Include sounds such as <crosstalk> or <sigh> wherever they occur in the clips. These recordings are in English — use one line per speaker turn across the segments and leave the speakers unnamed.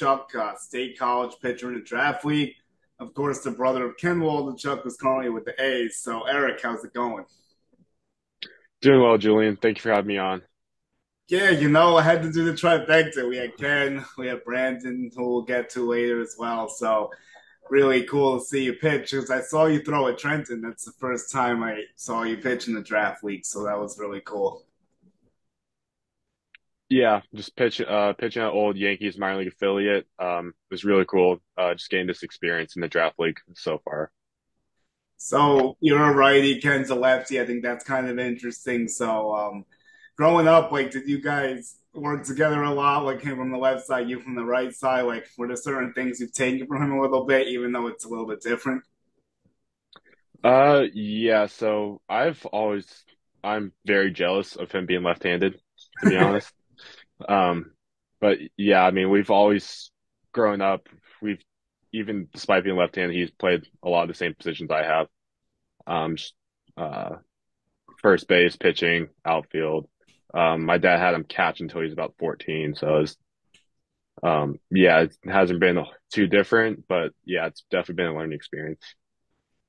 Waldichuk, uh, State College pitcher in the draft league. Of course, the brother of Ken Waldichuk was currently with the A's. So, Eric, how's it going?
Doing well, Julian. Thank you for having me on.
Yeah, you know, I had to do the trifecta. We had Ken, we had Brandon, who we'll get to later as well. So, really cool to see you pitch because I saw you throw at Trenton. That's the first time I saw you pitch in the draft league, so that was really cool.
Yeah, just pitch uh pitching at old Yankees minor league affiliate. Um, it was really cool. Uh, just getting this experience in the draft league so far.
So you're a righty, Ken's a lefty. I think that's kind of interesting. So, um, growing up, like, did you guys work together a lot? Like him from the left side, you from the right side. Like, were there certain things you've taken from him a little bit, even though it's a little bit different?
Uh, yeah. So I've always I'm very jealous of him being left-handed, to be <laughs> honest. Um, but yeah, I mean, we've always grown up. We've even despite being left-handed, he's played a lot of the same positions I have. Um, uh, first base, pitching, outfield. Um, my dad had him catch until he was about 14. So it was, um, yeah, it hasn't been too different, but yeah, it's definitely been a learning experience.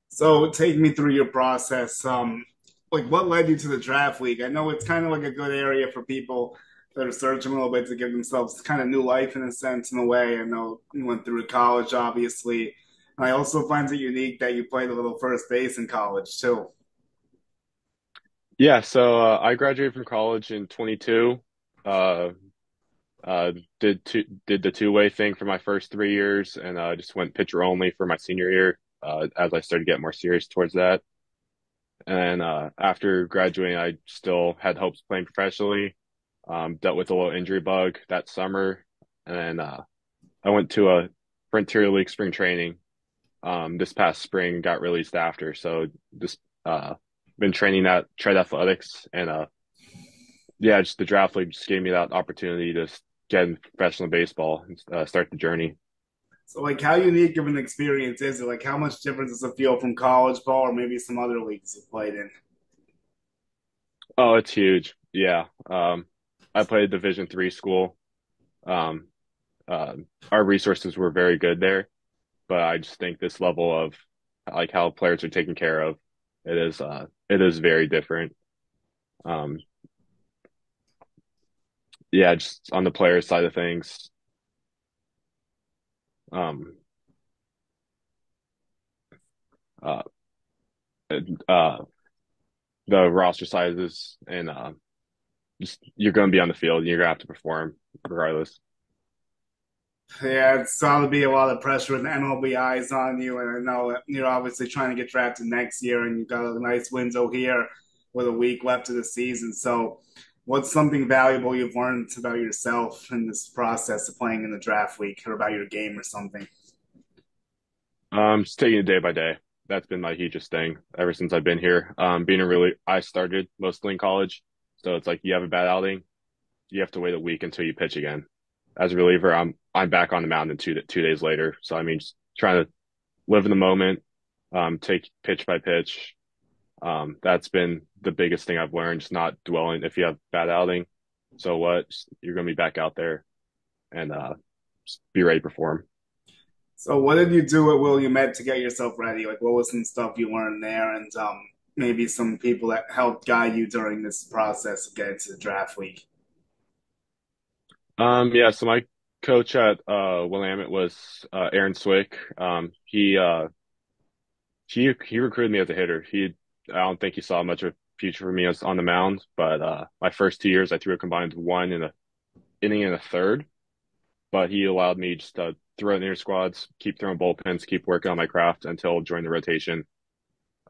So take me through your process. Um, like what led you to the draft league? I know it's kind of like a good area for people that are searching a little bit to give themselves kind of new life in a sense, in a way. I know you went through college, obviously. And I also find it unique that you played a little first base in college too.
Yeah, so uh, I graduated from college in 22. Uh, uh, did two, did the two way thing for my first three years, and uh, just went pitcher only for my senior year. Uh, as I started to get more serious towards that, and uh, after graduating, I still had hopes playing professionally. Um, dealt with a little injury bug that summer, and then uh, I went to a Frontier League spring training um, this past spring. Got released after, so just uh, been training at Tread Athletics, and uh, yeah, just the draft league just gave me that opportunity to get in professional baseball and uh, start the journey.
So, like, how unique of an experience is it? Like, how much difference does it feel from college ball or maybe some other leagues you played in?
Oh, it's huge. Yeah. Um, I played Division three school. Um, uh, our resources were very good there, but I just think this level of like how players are taken care of, it is uh, it is very different. Um, yeah, just on the player side of things. Um, uh, uh, the roster sizes and uh, just you're going to be on the field and you're going to have to perform regardless.
Yeah, it's going to be a lot of pressure with MLB eyes on you, and I know you're obviously trying to get drafted next year, and you've got a nice window here with a week left of the season. So, what's something valuable you've learned about yourself in this process of playing in the draft league, or about your game, or something?
Um, just taking it day by day. That's been my hugest thing ever since I've been here. Um, being a really, I started mostly in college, so it's like you have a bad outing, you have to wait a week until you pitch again. As a reliever, I'm I'm back on the mound in two two days later. So I mean, just trying to live in the moment, um, take pitch by pitch. Um, that's been the biggest thing I've learned. Just not dwelling. If you have bad outing, so what? You're gonna be back out there, and uh, be ready to perform.
So, what did you do at Willamette to get yourself ready? Like, what was some stuff you learned there, and um, maybe some people that helped guide you during this process of getting to the draft league?
Um, yeah, so my coach at uh, Willamette was uh, Aaron Swick. Um, he uh, he he recruited me as a hitter. He I don't think he saw much of a future for me as on the mound, but uh, my first two years I threw a combined one in a inning and a third. But he allowed me just to throw in inner squads, keep throwing bullpens, keep working on my craft until join the rotation.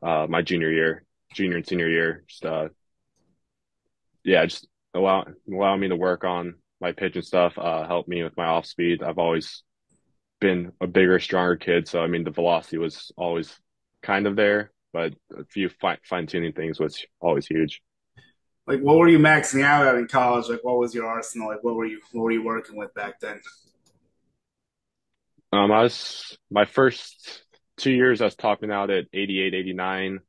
Uh, my junior year, junior and senior year, just uh, yeah, just allow allow me to work on my pitch and stuff, uh, helped me with my off speed. I've always been a bigger, stronger kid. So, I mean, the velocity was always kind of there, but a few fine tuning things was always huge.
Like, what were you maxing out at in college? Like, what was your arsenal? Like, what were you, what were you working with back then?
Um, I was, my first two years, I was topping out at 88, 89.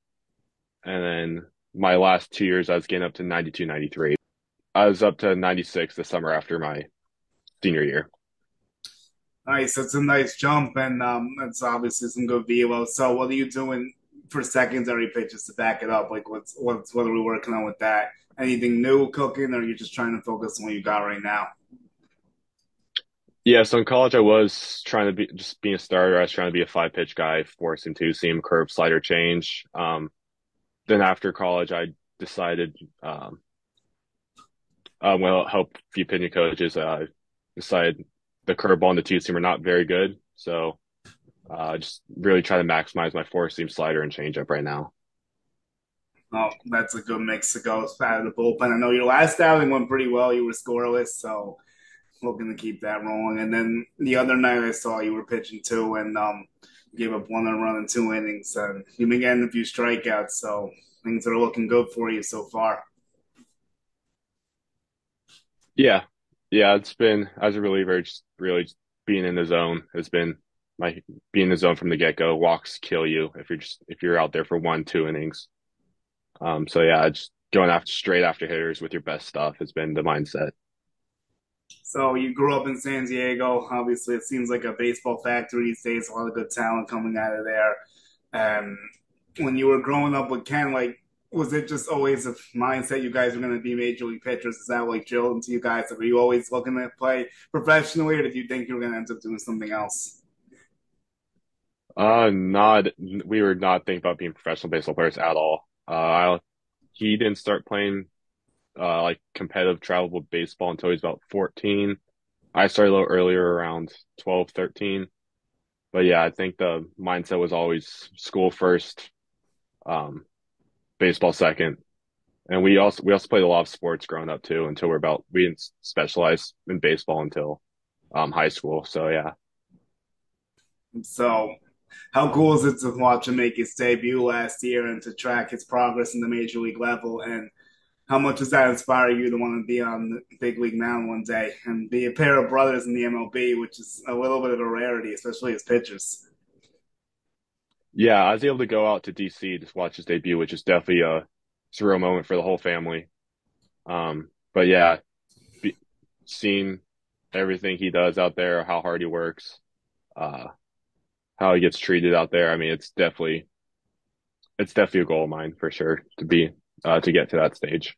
And then my last two years, I was getting up to 92, 93. I was up to 96 the summer after my senior year.
Nice. It's a nice jump, and um, it's obviously some good velo. So, what are you doing for secondary pitches to back it up? Like, what's what's what are we working on with that? Anything new cooking, or are you just trying to focus on what you got right now?
Yeah, so in college I was trying to be just being a starter. I was trying to be a five pitch guy, four seam two seam curve slider change. Um, then after college I decided um, uh, well help few pitching coaches uh, decided the curveball and the two seam are not very good. So uh, just really try to maximize my four seam slider and changeup right now.
Oh, that's a good mix to go out of the bullpen. I know your last outing went pretty well. You were scoreless, so looking to keep that rolling. And then the other night I saw you were pitching too, and um, gave up one run in two innings, and you've been getting a few strikeouts, so things are looking good for you so far.
Yeah, yeah, it's been as a reliever, just really being in the zone has been my being in the zone from the get go. Walks kill you if you're just if you're out there for one, two innings. Um, so yeah, just going after straight after hitters with your best stuff has been the mindset.
So you grew up in San Diego. Obviously, it seems like a baseball factory these days. A lot of good talent coming out of there. And when you were growing up with Ken, like, was it just always a mindset you guys were going to be major league pitchers? Is that like drilled into you guys? Were you always looking to play professionally, or did you think you were going to end up doing something else?
Uh, not we were not thinking about being professional baseball players at all. Uh, I, he didn't start playing uh like competitive travelable baseball until he was about 14. I started a little earlier, around 12, 13. But yeah, I think the mindset was always school first, um, baseball second. And we also we also played a lot of sports growing up too until we're about we didn't specialize in baseball until um high school. So yeah.
So, how cool is it to watch him make his debut last year and to track his progress in the major league level? And how much does that inspire you to want to be on the big league mound one day and be a pair of brothers in the MLB, which is a little bit of a rarity, especially as pitchers?
Yeah, I was able to go out to DC to watch his debut, which is definitely a surreal moment for the whole family. Um, but yeah, be, seeing everything he does out there, how hard he works, uh, how he gets treated out there. I mean, it's definitely it's definitely a goal of mine for sure to be uh, to get to that stage.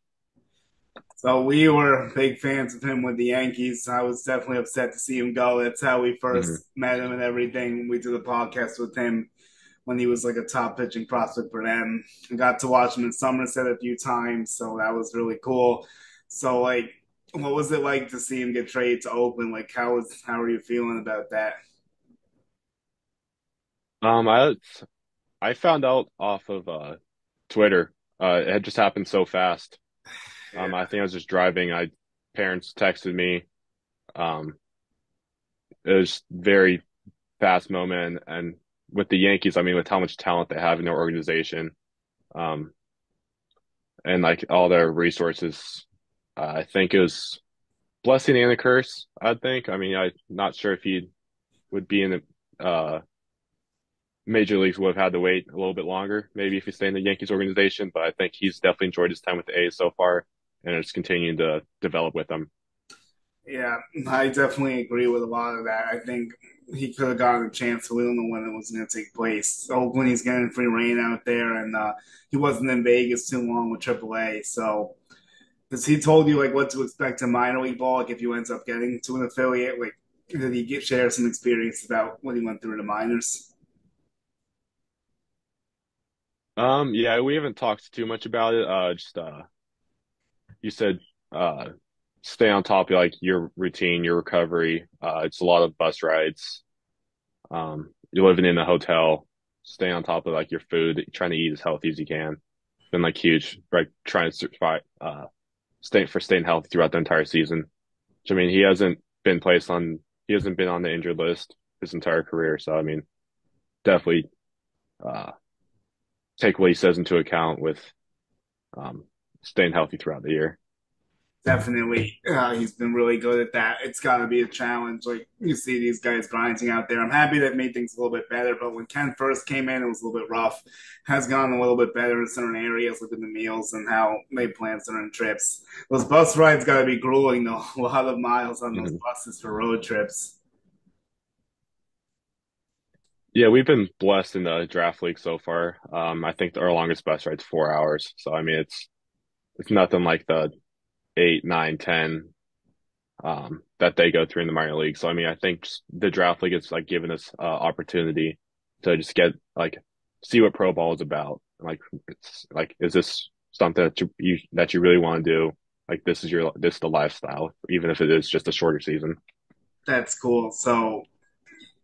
So we were big fans of him with the Yankees. I was definitely upset to see him go. That's how we
hmm
first met him and everything. We did a podcast with him when he was like a top pitching prospect for them. I got to watch him in Somerset a few times, so that was really cool. So like, what was it like to see him get traded to Oakland? Like, how was how are you feeling about that?
Um, I I found out off of uh, Twitter. Uh, it had just happened so fast. Um, I think I was just driving. I parents texted me. Um, it was very fast moment, and, and with the Yankees, I mean, with how much talent they have in their organization, um, and like all their resources, uh, I think it was blessing and a curse. I think. I mean, I'm not sure if he would be in the uh, major leagues. Would have had to wait a little bit longer, maybe if he stayed in the Yankees organization. But I think he's definitely enjoyed his time with the A's so far, and it's continuing to develop with them.
yeah, I definitely agree with a lot of that. I think he could have gotten a chance. We don't know when it was going to take place. Oakland, he's getting free reign out there, and uh, he wasn't in Vegas too long with AAA, so Has he told you like what to expect in minor league ball? Like if you end up getting to an affiliate, like did he get share some experience about what he went through in the minors?
Um, yeah, we haven't talked too much about it. Uh, just uh, you said uh, stay on top of like your routine, your recovery. Uh, it's a lot of bus rides. Um, you're living in a hotel. Stay on top of like your food, trying to eat as healthy as you can. Been like huge, right? Trying to survive, uh, stay for staying healthy throughout the entire season. Which, I mean, he hasn't been placed on, he hasn't been on the injured list his entire career. So, I mean, definitely, uh, take what he says into account with, um, staying healthy throughout the year.
Definitely, uh, he's been really good at that. It's got to be a challenge. Like you see these guys grinding out there. I'm happy they've made things a little bit better. But when Ken first came in, it was a little bit rough. Has gone a little bit better in certain areas, like with the meals and how they plan certain trips. Those bus rides got to be grueling though. <laughs> A lot of miles on those
hmm
buses for road trips.
Yeah, we've been blessed in the draft league so far. Um, I think our longest bus ride's four hours. So I mean, it's it's nothing like the eight, nine, ten um, that they go through in the minor league. So I mean, I think the draft league is like giving us uh, opportunity to just get like see what pro ball is about. Like, it's like, is this something that you, you that you really want to do? Like, this is your this is the lifestyle, even if it is just a shorter season.
That's cool. So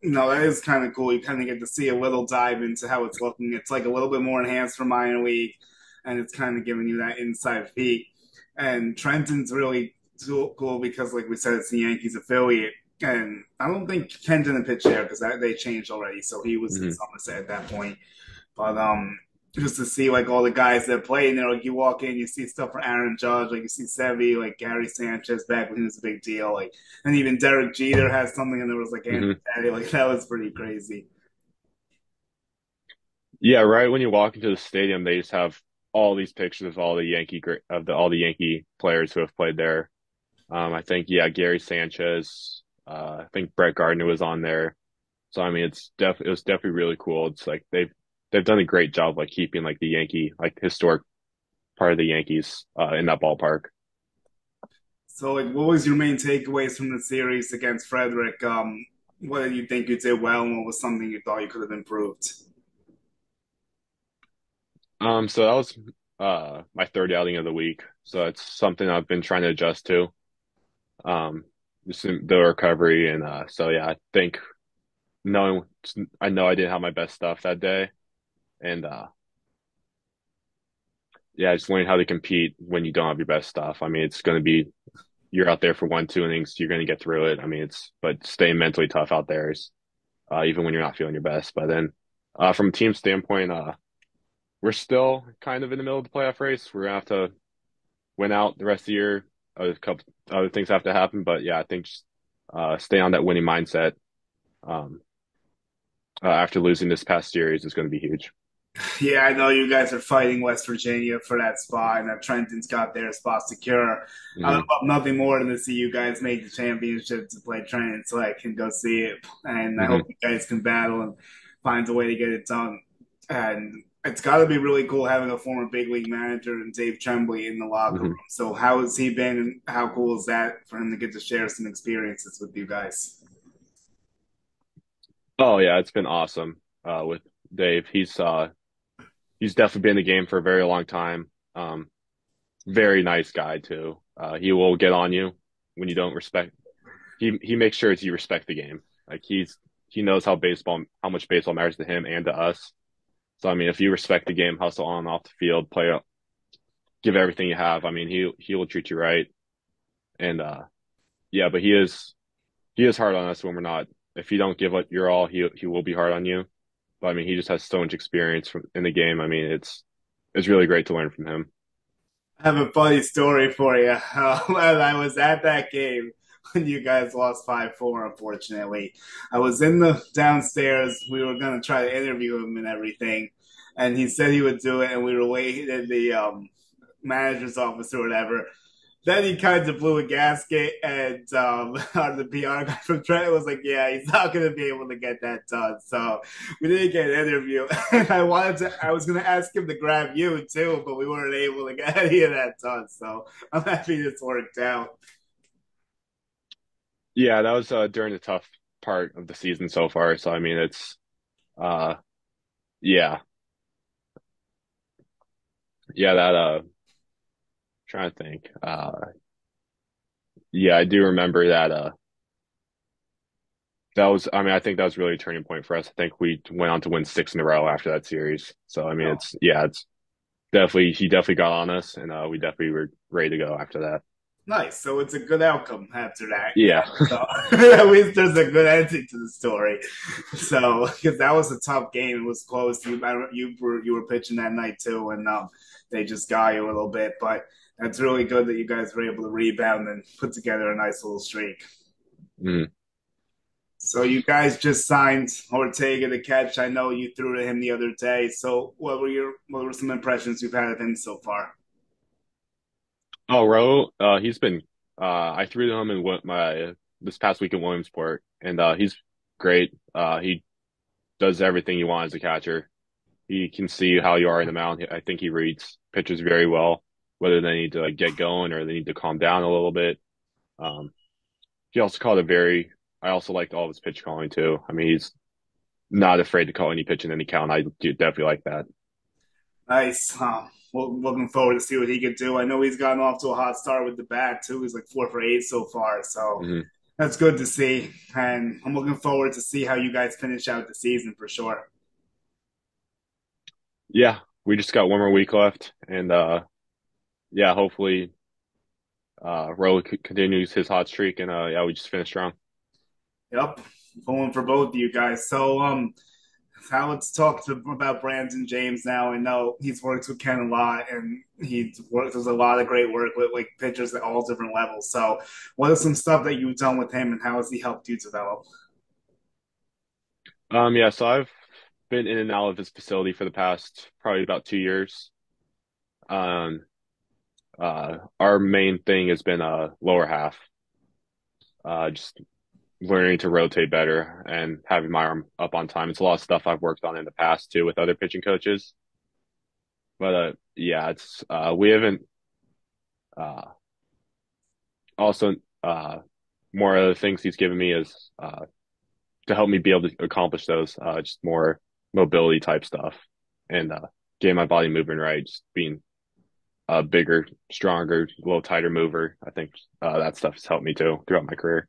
No, that is kind of cool. You kind of get to see a little dive into how it's looking. It's like a little bit more enhanced for minor league, and it's kind of giving you that inside peek. And Trenton's really cool because, like we said, it's the Yankees affiliate. And I don't think Ken didn't pitch there because they changed already, so he was in
hmm
Somerset at that point. But um, just to see like all the guys that play, and you know, like you walk in, you see stuff for Aaron Judge, like you see Sevy, like Gary Sanchez back when he was a big deal, like, and even Derek Jeter has something, and there was like Andrew
hmm
Pettitte, like that was pretty crazy.
Yeah, right when you walk into the stadium, they just have all these pictures of all the Yankee of the all the Yankee players who have played there. Um, I think yeah, Gary Sanchez. Uh, I think Brett Gardner was on there. So I mean, it's def it was definitely really cool. It's like they've they've done a great job like keeping like the Yankee like historic part of the Yankees uh, in that ballpark.
So, like, what was your main takeaways from the series against Frederick? Um, what did you think you did well, and what was something you thought you could have improved?
Um, so that was uh my third outing of the week. So it's something I've been trying to adjust to. Um, just the recovery and uh, so yeah, I think knowing I know I didn't have my best stuff that day, and uh, yeah, just learning how to compete when you don't have your best stuff. I mean, it's going to be you're out there for one, two innings, you're going to get through it. I mean, it's but staying mentally tough out there is uh, even when you're not feeling your best. But then uh, from a team standpoint, uh, we're still kind of in the middle of the playoff race. We're gonna have to win out the rest of the year. A couple other things have to happen, but yeah, I think just uh, stay on that winning mindset. Um, uh, after losing this past series is going to be huge.
Yeah, I know you guys are fighting West Virginia for that spot, and that Trenton's got their spot secure. I would
hmm
love nothing more than to see you guys make the championship to play Trenton, so I can go see it. And I
hmm
hope you guys can battle and find a way to get it done. And it's got to be really cool having a former big league manager and Dave Trembley in the locker room.
hmm
So how has he been, and how cool is that for him to get to share some experiences with you guys?
Oh yeah, it's been awesome uh, with Dave. He's uh, he's definitely been in the game for a very long time. Um, very nice guy too. Uh, he will get on you when you don't respect. He he makes sure that you respect the game. Like he's he knows how baseball how much baseball matters to him and to us. So I mean, if you respect the game, hustle on and off the field, play, up give everything you have. I mean, he he will treat you right. And uh, yeah, but he is he is hard on us when we're not. If you don't give it your all, he he will be hard on you. But I mean, he just has so much experience from, in the game. I mean, it's it's really great to learn from him.
I have a funny story for you. <laughs> Um, I was at that game <laughs> when you guys lost 5 4, unfortunately. I was in the downstairs. We were going to try to interview him and everything. And he said he would do it. And we were waiting in the um, manager's office or whatever. Then he kind of blew a gasket, and um, <laughs> the PR guy from Trent was like, "Yeah, he's not going to be able to get that done." So we didn't get an interview. <laughs> I wanted to, I was going to ask him to grab you too, but we weren't able to get any of that done. So I'm happy this worked out.
Yeah, that was uh, during the tough part of the season so far. So I mean, it's uh, yeah, yeah. That uh, trying to think. Uh, yeah, I do remember that. Uh, that was. I mean, I think that was really a turning point for us. I think we went on to win six in a row after that series. So I mean,
Oh,
it's yeah, it's definitely he definitely got on us, and uh, we definitely were ready to go after that.
Nice. So it's a good outcome after that.
Yeah. <laughs>
So <laughs> at least there's a good ending to the story. So because that was a tough game, it was close. You you were you were pitching that night too, and um, they just got you a little bit. But that's really good that you guys were able to rebound and put together a nice little streak.
Mm.
So you guys just signed Ortega to catch. I know you threw to him the other day. So what were your what were some impressions you've had of him so far?
Oh, Ro, uh, he's been. Uh, I threw to him in what my this past week in Williamsport, and uh, he's great. Uh, he does everything you want as a catcher. He can see how you are in the mound. I think he reads pitchers very well, whether they need to like get going or they need to calm down a little bit. Um, he also called a very. I also liked all of his pitch calling too. I mean, he's not afraid to call any pitch in any count. I do definitely like that.
Nice. Huh. Looking forward to see what he could do. I know he's gotten off to a hot start with the bat too. He's like four for eight so far, so
hmm
that's good to see. And I'm looking forward to see how you guys finish out the season for sure.
Yeah, we just got one more week left, and uh, yeah, hopefully, uh, Rowe c- continues his hot streak, and uh, yeah, we just finished strong.
Yep, pulling for both of you guys. So, um, now let's talk to, about Brandon James now. I know he's worked with Ken a lot, and he's worked does a lot of great work with like pitchers at all different levels. So, what is some stuff that you've done with him, and how has he helped you develop?
Um, yeah, so I've been in and out of his facility for the past probably about two years. Um, uh, our main thing has been uh lower half, uh, just learning to rotate better and having my arm up on time. It's a lot of stuff I've worked on in the past too with other pitching coaches. But uh, yeah, it's uh, we haven't uh, also uh, more of the things he's given me is uh, to help me be able to accomplish those, uh, just more mobility type stuff and uh, getting my body moving right, just being a bigger, stronger, a little tighter mover. I think uh, that stuff has helped me too throughout my career.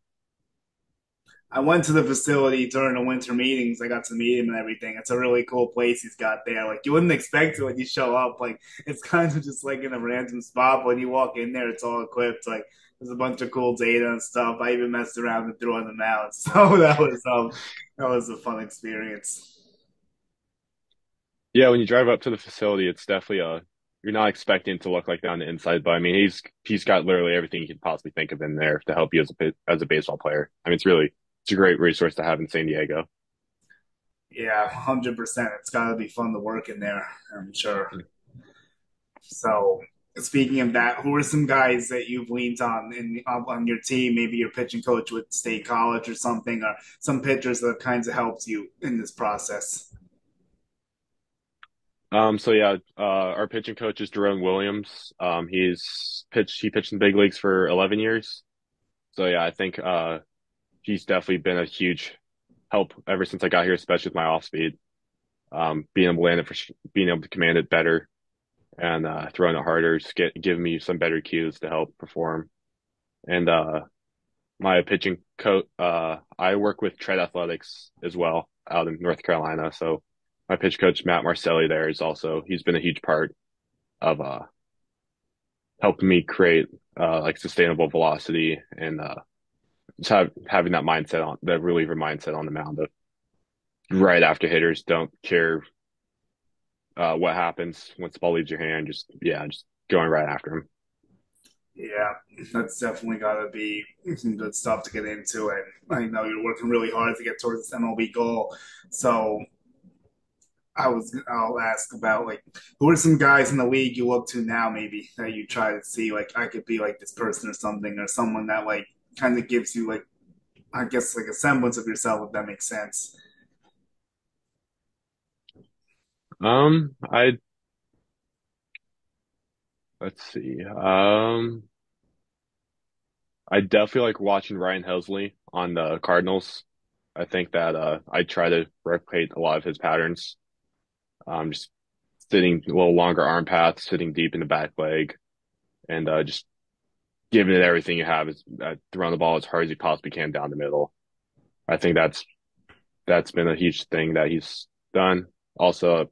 I went to the facility during the winter meetings. I got to meet him and everything. It's a really cool place he's got there. Like you wouldn't expect it when you show up. Like it's <laughs> kind of just like in a random spot. When you walk in there, it's all equipped. Like there's a bunch of cool data and stuff. I even messed around and threw on the mound. <laughs> So that was um that was a fun experience.
Yeah, when you drive up to the facility, it's definitely a you're not expecting to look like that on the inside, but I mean he's he's got literally everything you could possibly think of in there to help you as a as a baseball player. I mean it's really it's a great resource to have in San Diego.
Yeah, hundred percent. It's got to be fun to work in there. I'm sure. So, speaking of that, who are some guys that you've leaned on in on your team? Maybe your pitching coach with State College or something, or some pitchers that have kinds of helped you in this process.
Um, so yeah, uh, our pitching coach is Jerome Williams. Um, he's pitched he pitched in the big leagues for 11 years. So yeah, I think uh he's definitely been a huge help ever since I got here, especially with my off speed. Um, being able to land it for being able to command it better and uh, throwing it harder, just get giving me some better cues to help perform. And uh, my pitching coach, uh, I work with Tread Athletics as well out in North Carolina. So my pitch coach Matt Marcelli there is also he's been a huge part of uh helping me create uh like sustainable velocity and uh have, having that mindset on that reliever mindset on the mound of right after hitters don't care uh what happens once the ball leaves your hand just yeah just going right after him
Yeah, that's definitely got to be some good stuff to get into. And I know you're working really hard to get towards this MLB goal. So I was I'll ask about like who are some guys in the league you look to now maybe that you try to see like I could be like this person or something or someone that like kind of gives you like I guess like a semblance of yourself if that makes sense.
um I let's see um I definitely like watching Ryan Helsley on the Cardinals I think that uh I try to replicate a lot of his patterns um just sitting a little longer arm paths sitting deep in the back leg and uh just giving it everything you have is uh, throwing the ball as hard as you possibly can down the middle. I think that's that's been a huge thing that he's done. Also,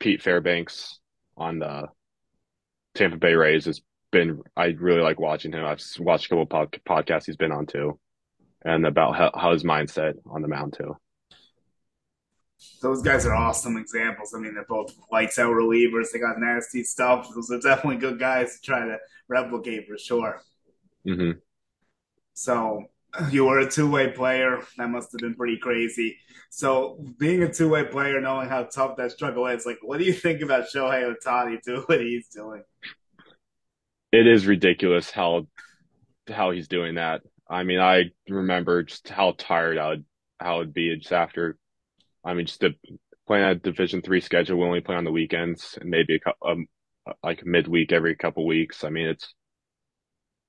Pete Fairbanks on the Tampa Bay Rays has been. I really like watching him. I've watched a couple pod, podcasts he's been on too, and about how, how his mindset on the mound too.
Those guys are awesome examples. I mean, they're both lights out relievers. They got nasty stuff. Those are definitely good guys to try to replicate for sure.
hmm
So you were a two way player. That must have been pretty crazy. So being a two way player, knowing how tough that struggle is, like, what do you think about Shohei Ohtani doing what he's doing?
It is ridiculous how how he's doing that. I mean, I remember just how tired I would how it'd be just after I mean, just to playing a Division three schedule, we only play on the weekends and maybe a couple, um, like midweek every couple weeks. I mean, it's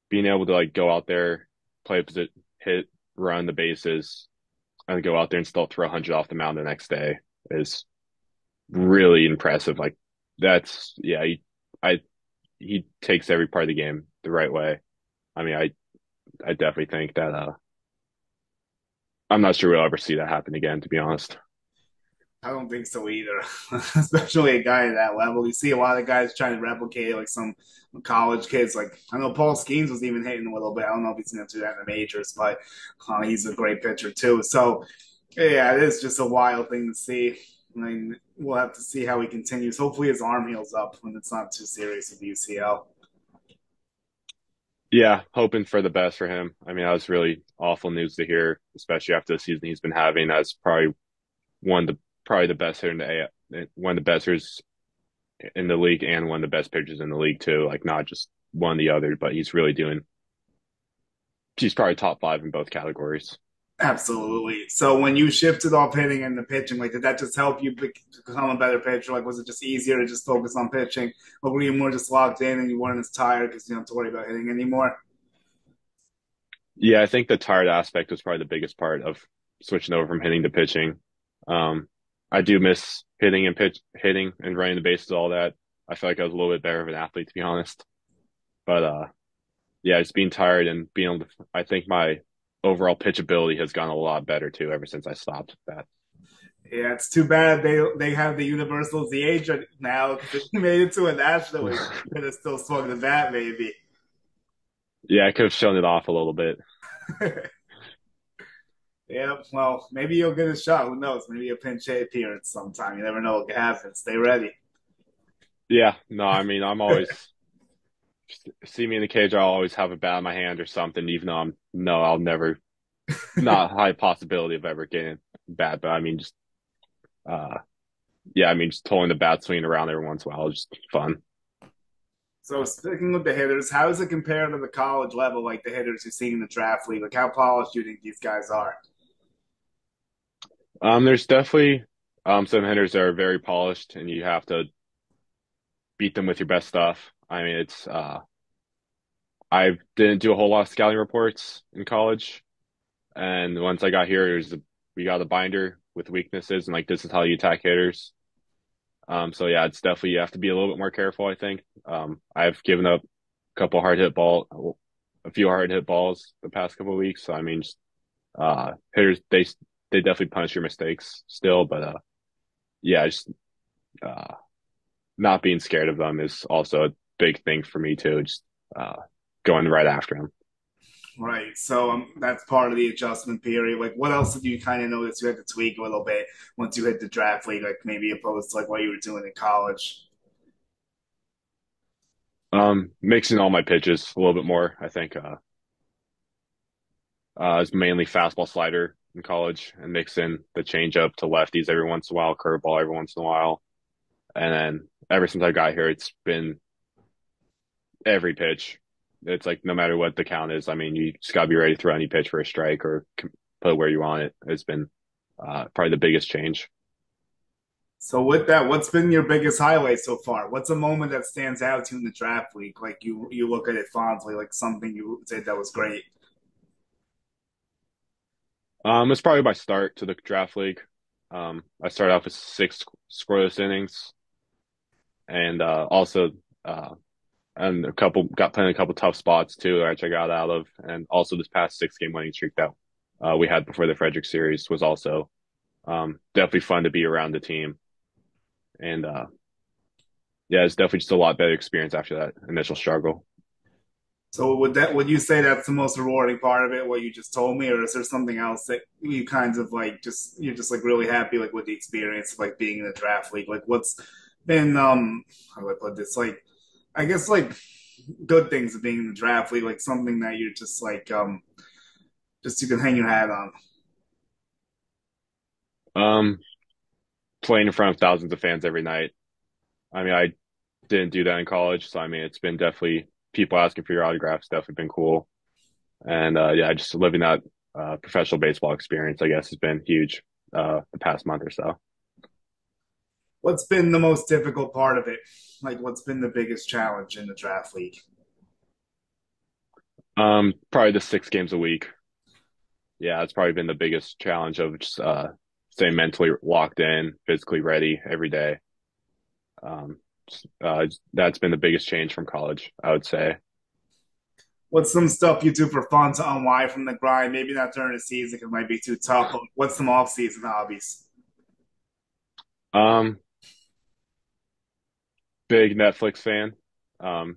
being able to like go out there, play a hit, run the bases, and go out there and still throw 100 off the mound the next day is really impressive. Like that's yeah, he, I he takes every part of the game the right way. I mean, I I definitely think that uh I'm not sure we'll ever see that happen again, to be honest.
I don't think so either, <laughs> especially a guy at that level. You see a lot of guys trying to replicate, like some college kids. Like I know Paul Skenes was even hitting a little bit. I don't know if he's going to do that in the majors, but uh, he's a great pitcher too. So yeah, it is just a wild thing to see. I mean, we'll have to see how he continues. Hopefully, his arm heals up when it's not too serious with UCL.
Yeah, hoping for the best for him. I mean, that was really awful news to hear, especially after the season he's been having. That's probably one of the probably the best hitter in the A, one of the best hitters in the league, and one of the best pitchers in the league too. Like not just one the other, but he's really doing. He's probably top five in both categories.
Absolutely. So when you shifted off hitting and the pitching, like did that just help you become a better pitcher? Like was it just easier to just focus on pitching, or were you more just locked in and you weren't as tired because you don't have to worry about hitting anymore?
Yeah, I think the tired aspect was probably the biggest part of switching over from hitting to pitching. Um, I do miss hitting and pitch, hitting and running the bases, all that. I feel like I was a little bit better of an athlete, to be honest. But uh, yeah, just being tired and being able to. I think my overall pitchability has gone a lot better too ever since I stopped that.
Yeah, it's too bad they they have the universal DH now because they made it to a national. We could have still swung the bat, maybe.
Yeah, I could have shown it off a little bit. <laughs>
yeah, well, maybe you'll get a shot. Who knows? Maybe a pinch hit appearance sometime. You never know what can happen. Stay ready.
Yeah, no, I mean, I'm always <laughs> see me in the cage, I'll always have a bat in my hand or something, even though I'm no, I'll never, <laughs> not high possibility of ever getting bat. But I mean, just, uh, yeah, I mean, just towing the bat swinging around every once in a while is just fun.
So sticking with the hitters, how does it compare to the college level, like the hitters you see in the draft league? Like how polished do you think these guys are?
Um, there's definitely um some hitters that are very polished, and you have to beat them with your best stuff. I mean, it's uh, I didn't do a whole lot of scouting reports in college, and once I got here, there's a, we got a binder with weaknesses and like this is how you attack hitters. Um, so yeah, it's definitely you have to be a little bit more careful. I think um, I've given up a couple hard hit ball, a few hard hit balls the past couple weeks. So I mean, just, uh, hitters they they definitely punish your mistakes still, but uh, yeah, just uh, not being scared of them is also a big thing for me too. Just uh, going right after him.
Right. So um, that's part of the adjustment period. Like, what else did you kind of notice you had to tweak a little bit once you hit the draft league, like maybe opposed to like what you were doing in college?
Um, mixing all my pitches a little bit more. I think uh, uh, it's mainly fastball slider in college and mix in the changeup to lefties every once in a while, curveball every once in a while, and then ever since I got here, it's been every pitch. It's like no matter what the count is. I mean, you just got to be ready to throw any pitch for a strike or put it where you want it. It's been uh, probably the biggest change.
So with that, what's been your biggest highlight so far? What's a moment that stands out to you in the draft league? Like you you look at it fondly, like something you say that was great.
Um, it's probably my start to the draft league. Um, I started off with six scoreless innings, and uh, also uh, and a couple got playing a couple tough spots too, which I got out of, and also this past six game winning streak that uh, we had before the Frederick series was also um, definitely fun to be around the team, and uh, yeah, it's definitely just a lot better experience after that initial struggle.
So would that would you say that's the most rewarding part of it, what you just told me, or is there something else that you kind of like just you're just like really happy like with the experience of like being in the draft league? Like what's been um how do I put this? Like I guess like good things of being in the draft league, like something that you're just like um just you can hang your hat on.
Um, playing in front of thousands of fans every night. I mean, I didn't do that in college, so I mean, it's been definitely people asking for your autographs. Definitely been cool, and uh, yeah, just living that uh, professional baseball experience, I guess, has been huge. uh, the past month or so.
What's been the most difficult part of it? Like, what's been the biggest challenge in the draft league?
Um, probably the six games a week. Yeah, it's probably been the biggest challenge of just uh, staying mentally locked in, physically ready every day. Um, uh, that's been the biggest change from college, I would say.
What's some stuff you do for fun to unwind from the grind? Maybe not during the season because it might be too tough. But what's some off-season hobbies?
Um, big Netflix fan. Um,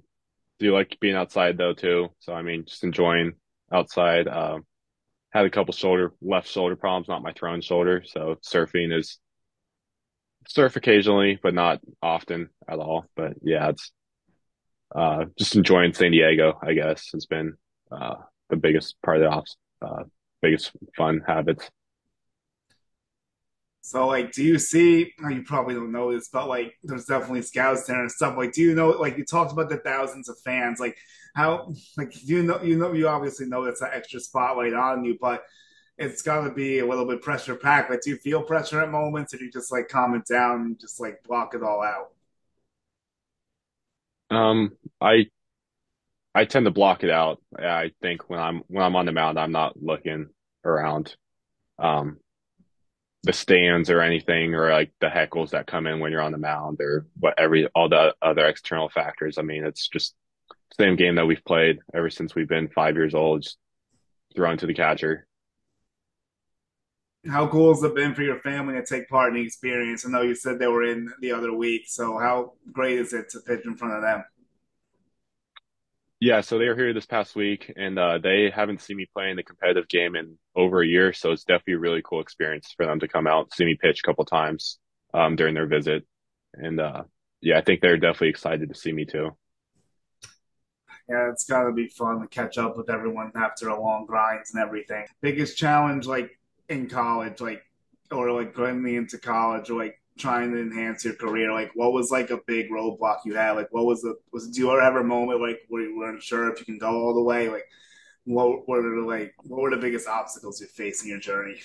do you like being outside though too. So I mean, just enjoying outside. Um, had a couple shoulder left shoulder problems, not my thrown shoulder. So surfing is surf occasionally, but not often at all. But yeah, it's uh, just enjoying San Diego. I guess has been uh, the biggest part of the off, uh, biggest fun habits.
So, like, do you see? Oh, you probably don't know this, but like, there's definitely scouts there and stuff. Like, do you know? Like, you talked about the thousands of fans. Like, how? Like, you know, you know, you obviously know it's an extra spotlight on you, but it's to be a little bit pressure packed. Like, do you feel pressure at moments, or do you just like calm it down and just like block it all out?
Um, I I tend to block it out. I think when I'm when I'm on the mound, I'm not looking around. Um, the stands or anything or like the heckles that come in when you're on the mound or what every all the other external factors. I mean, it's just same game that we've played ever since we've been five years old, just thrown to the catcher.
How cool has it been for your family to take part in the experience? I know you said they were in the other week, so how great is it to pitch in front of them?
Yeah, so they were here this past week, and uh, they haven't seen me play in the competitive game in over a year. So it's definitely a really cool experience for them to come out, see me pitch a couple times um, during their visit, and uh, yeah, I think they're definitely excited to see me too.
Yeah, it's got to be fun to catch up with everyone after a long grinds and everything. Biggest challenge, like in college, like or like going into college, or like trying to enhance your career? Like, what was like a big roadblock you had? Like, what was the was do you ever moment like where you weren't sure if you can go all the way? Like, what were the like what were the biggest obstacles you faced in your journey?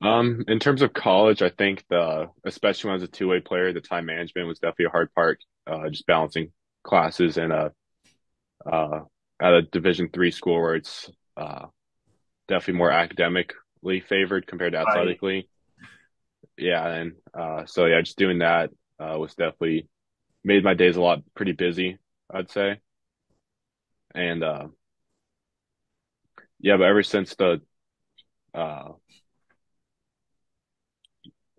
Um, in terms of college, I think the especially when I was a two way player, the time management was definitely a hard part. Uh, just balancing classes and a uh, at a Division three school where it's uh, definitely more academically favored compared to
Right.
athletically. yeah, and uh, so yeah, just doing that uh, was definitely made my days a lot pretty busy, I'd say. And uh, yeah, but ever since the uh,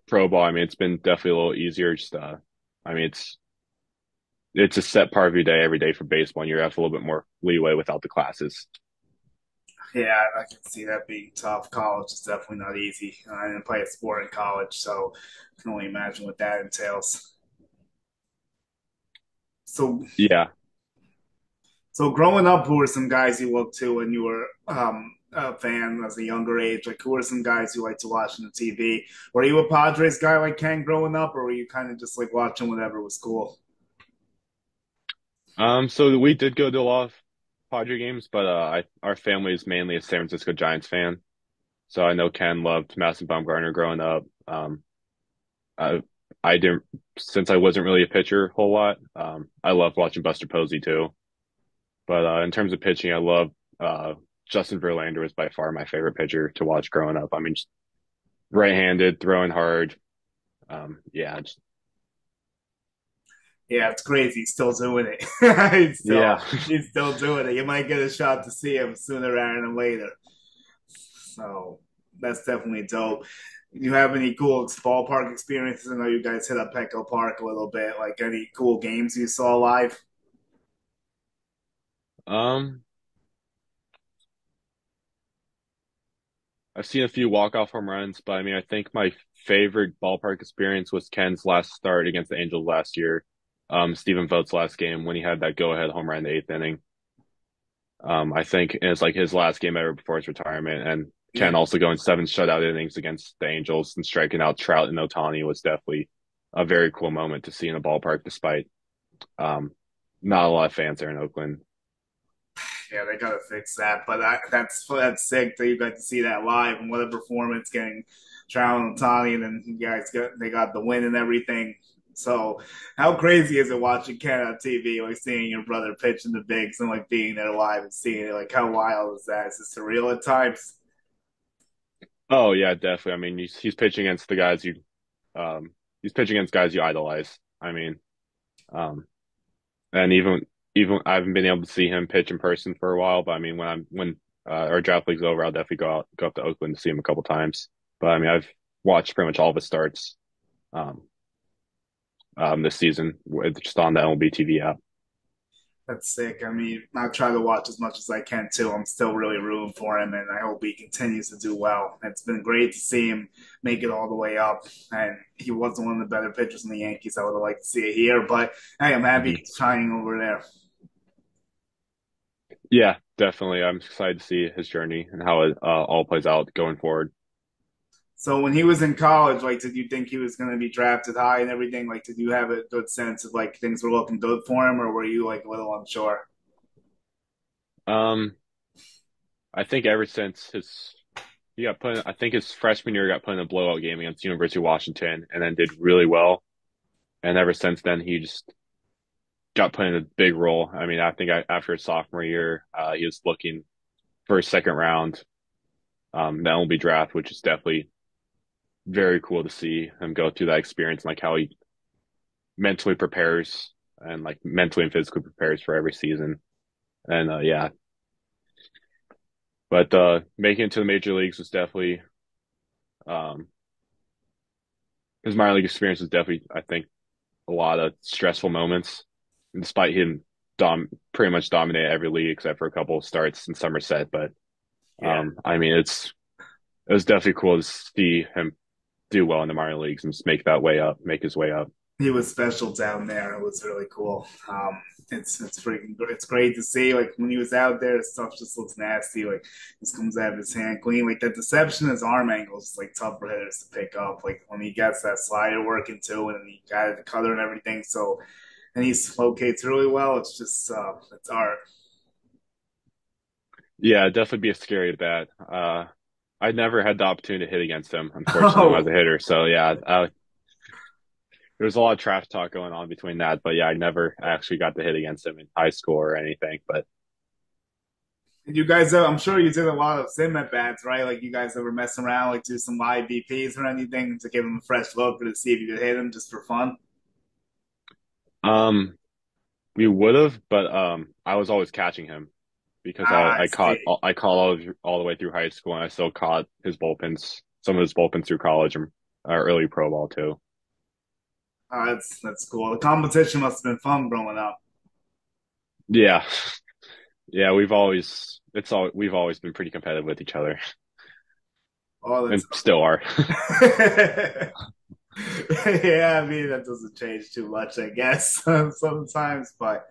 pro ball, I mean, it's been definitely a little easier. Just uh, I mean, it's it's a set part of your day every day for baseball, and you have a little bit more leeway without the classes.
Yeah, I can see that being tough. College is definitely not easy. I didn't play a sport in college, so I can only imagine what that entails. So,
Yeah.
so growing up, who were some guys you looked to when you were um, a fan as a younger age? Like, who were some guys you liked to watch on the TV? Were you a Padres guy like Ken growing up, or were you kind of just like watching whatever was cool?
Um. So we did go to a lot of Padre games, but uh, I our family is mainly a San Francisco Giants fan. So I know Ken loved Madison Bumgarner growing up. Um. I I didn't since I wasn't really a pitcher a whole lot. Um, I loved watching Buster Posey too. But uh, in terms of pitching, I love uh, Justin Verlander was by far my favorite pitcher to watch growing up. I mean, just right-handed, throwing hard. Um, yeah, just,
Yeah, it's crazy. He's still doing it. <laughs> he's still
yeah.
he's still doing it. You might get a shot to see him sooner rather than later. So that's definitely dope. You have any cool ballpark experiences? I know you guys hit up Petco Park a little bit. Like any cool games you saw live?
Um, I've seen a few walk-off home runs, but I mean, I think my favorite ballpark experience was Ken's last start against the Angels last year. Um, Stephen Vogt's last game when he had that go-ahead home run in the eighth inning. Um, I think it's like his last game ever before his retirement. And
Yeah,
Ken also going seven shutout innings against the Angels and striking out Trout and Ohtani was definitely a very cool moment to see in a ballpark, despite um, not a lot of fans there in Oakland.
Yeah, they gotta fix that. But I, that's that's sick that you got to see that live and what a performance getting Trout and Ohtani, and then you guys got they got the win and everything. So how crazy is it watching on TV, like seeing your brother pitch in the bigs and like being there live and seeing it? Like how wild is that? Is it surreal at times?
Oh yeah, definitely. I mean, he's he's pitching against the guys you, um, he's pitching against guys you idolize. I mean, um, and even even I haven't been able to see him pitch in person for a while, but I mean, when I'm when uh, our draft league's over, I'll definitely go out go up to Oakland to see him a couple times. But I mean, I've watched pretty much all of his starts, um, um, this season just on the MLB TV app.
That's sick. I mean, I try to watch as much as I can too. I'm still really rooting for him, and I hope he continues to do well. It's been great to see him make it all the way up, and he wasn't one of the better pitchers in the Yankees. I would have liked to see it here, but hey, I'm happy he's shining over there.
Yeah, definitely. I'm excited to see his journey and how it uh, all plays out going forward.
So when he was in college, like, did you think he was going to be drafted high and everything? Like, did you have a good sense of like things were looking good for him, or were you like a little unsure?
Um, I think ever since his he got put, in, I think his freshman year got put in a blowout game against University of Washington, and then did really well. And ever since then, he just got put in a big role. I mean, I think I, after his sophomore year, uh, he was looking for a second round, um, the MLB draft, which is definitely very cool to see him go through that experience, and like how he mentally prepares and like mentally and physically prepares for every season. And uh, yeah, but uh, making it to the major leagues was definitely um, his minor league experience was definitely, I think, a lot of stressful moments. And despite him dom pretty much dominate every league except for a couple of starts in Somerset, but um, yeah. I mean, it's it was definitely cool to see him do well in the minor leagues and just make that way up, make his way up.
He was special down there. It was really cool. Um, it's it's freaking it's great to see. Like when he was out there, stuff just looks nasty. Like this comes out of his hand clean. Like that deception, his arm angles, like tough for hitters to pick up. Like when he gets that slider working too, and he got the cutter and everything. So and he locates really well. It's just uh, it's art.
Yeah, definitely be a scary at bat. Uh, I never had the opportunity to hit against him, unfortunately, oh. as a hitter. So yeah, uh, there was a lot of trash talk going on between that. But yeah, I never actually got to hit against him in high school or anything. But
you guys, uh, I'm sure you did a lot of sim at bats, right? Like you guys ever messing around, like do some live or anything to give him a fresh look to see if you could hit him just for fun.
Um, we would have, but um, I was always catching him because ah, I, I, I caught I caught all, all the way through high school, and I still caught his bullpens, some of his bullpens through college and uh, early pro ball too.
Oh, that's that's cool. The competition must have been fun growing up.
Yeah, <laughs> yeah. We've always it's all we've always been pretty competitive with each other. Oh, and still are. <laughs> <laughs>
yeah, I mean that doesn't change too much, I guess, sometimes, but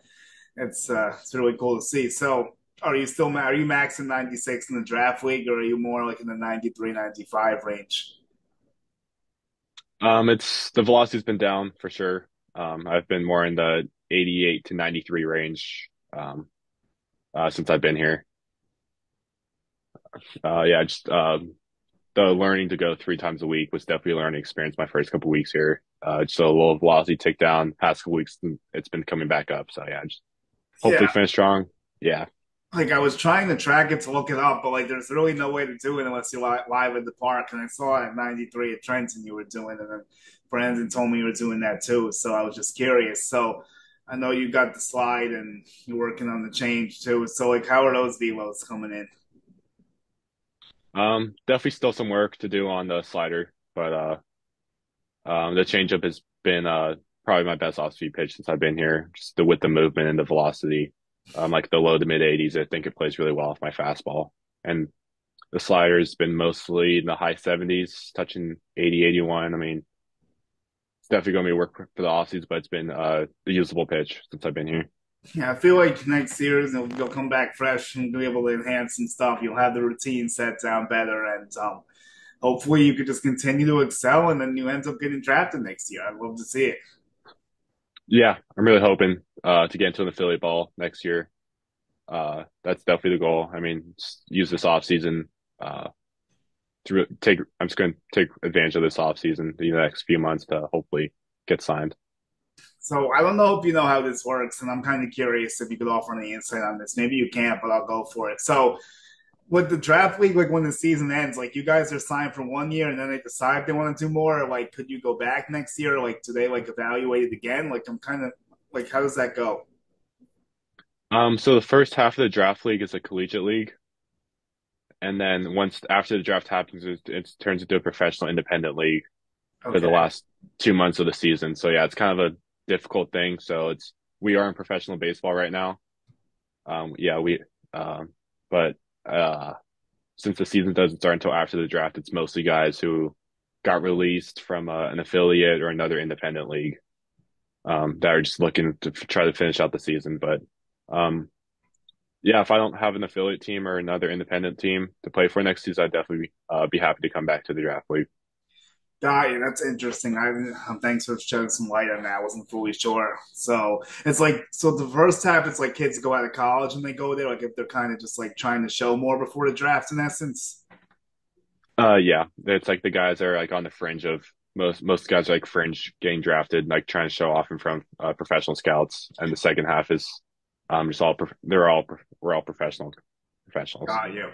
it's uh, it's really cool to see. So, are you still are you maxing 96 in the draft league, or are you more like in the 93, 95 range?
Um, it's the velocity's been down for sure. Um, I've been more in the 88 to 93 range um, uh, since I've been here. Uh, yeah, just um, the learning to go three times a week was definitely a learning experience my first couple weeks here. Uh, just a little velocity tick down past couple weeks, it's been coming back up. So yeah, just hopefully yeah. finish strong. Yeah.
Like I was trying to track it to look it up, but like there's really no way to do it unless you're live at the park. And I saw at 93 at Trenton you were doing and then Brandon told me you were doing that too. So I was just curious. So I know you got the slide and you're working on the change too. So like, how are those velos coming in?
Um, definitely still some work to do on the slider, but uh, um, the changeup has been uh probably my best off speed pitch since I've been here. Just the with the movement and the velocity, um, like the low to mid 80s. I think it plays really well off my fastball, and the slider has been mostly in the high 70s, touching 80, 81. I mean, it's definitely going to be work for the offseason, but it's been uh, a usable pitch since I've been here.
Yeah, I feel like next year you'll come back fresh and be able to enhance some stuff. You'll have the routine set down better, and um, hopefully you could just continue to excel, and then you end up getting drafted next year. I'd love to see it.
Yeah, I'm really hoping uh, to get into an affiliate ball next year. uh, that's definitely the goal. I mean, use this off season uh, to take. I'm just going to take advantage of this off season, the next few months to hopefully get signed.
So I don't know if you know how this works, and I'm kind of curious if you could offer any insight on this. Maybe you can't, but I'll go for it. So with the draft league, like when the season ends, like you guys are signed for one year and then they decide they want to do more, like could you go back next year? Like do they like evaluate it again? Like I'm kind of like how does that go?
Um, so the first half of the draft league is a collegiate league, and then once after the draft happens, it, it turns into a professional independent league okay. for the last two months of the season. So yeah, it's kind of a difficult thing. So it's we are in professional baseball right now. Um, yeah, we um, but uh, since the season doesn't start until after the draft, it's mostly guys who got released from uh, an affiliate or another independent league um, that are just looking to try to finish out the season. But um, yeah, if I don't have an affiliate team or another independent team to play for next season, I'd definitely uh, be happy to come back to the draft league.
Got you. That's interesting. I um, thanks for shedding some light on that. I wasn't fully sure. So it's like so the first half it's like kids go out of college and they go there, like if they're kind of just like trying to show more before the draft in essence.
Uh yeah. It's like the guys are like on the fringe of most most guys like fringe getting drafted, like trying to show off in front of uh, professional scouts. And the second half is um just all they're all we're all professional professionals.
Got you.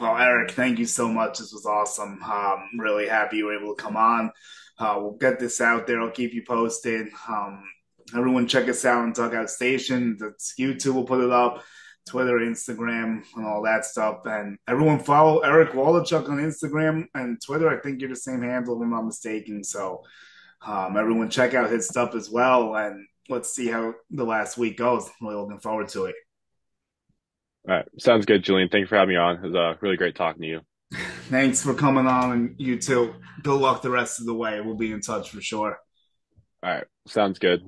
Well, Eric, thank you so much. This was awesome. Um, really happy you were able to come on. Uh, we'll get this out there. I'll keep you posted. Um, everyone, check us out on Dugout Station. That's YouTube. We'll put it up. Twitter, Instagram, and all that stuff. And everyone follow Eric Waldichuk on Instagram and Twitter. I think you're the same handle, if I'm not mistaken. So um, everyone check out his stuff as well. And let's see how the last week goes. Really looking forward to it.
All right. Sounds good, Julian. Thank you for having me on. It was uh, really great talking to you. <laughs>
Thanks for coming on, and you too. Good luck the rest of the way. We'll be in touch for sure.
All right. Sounds good.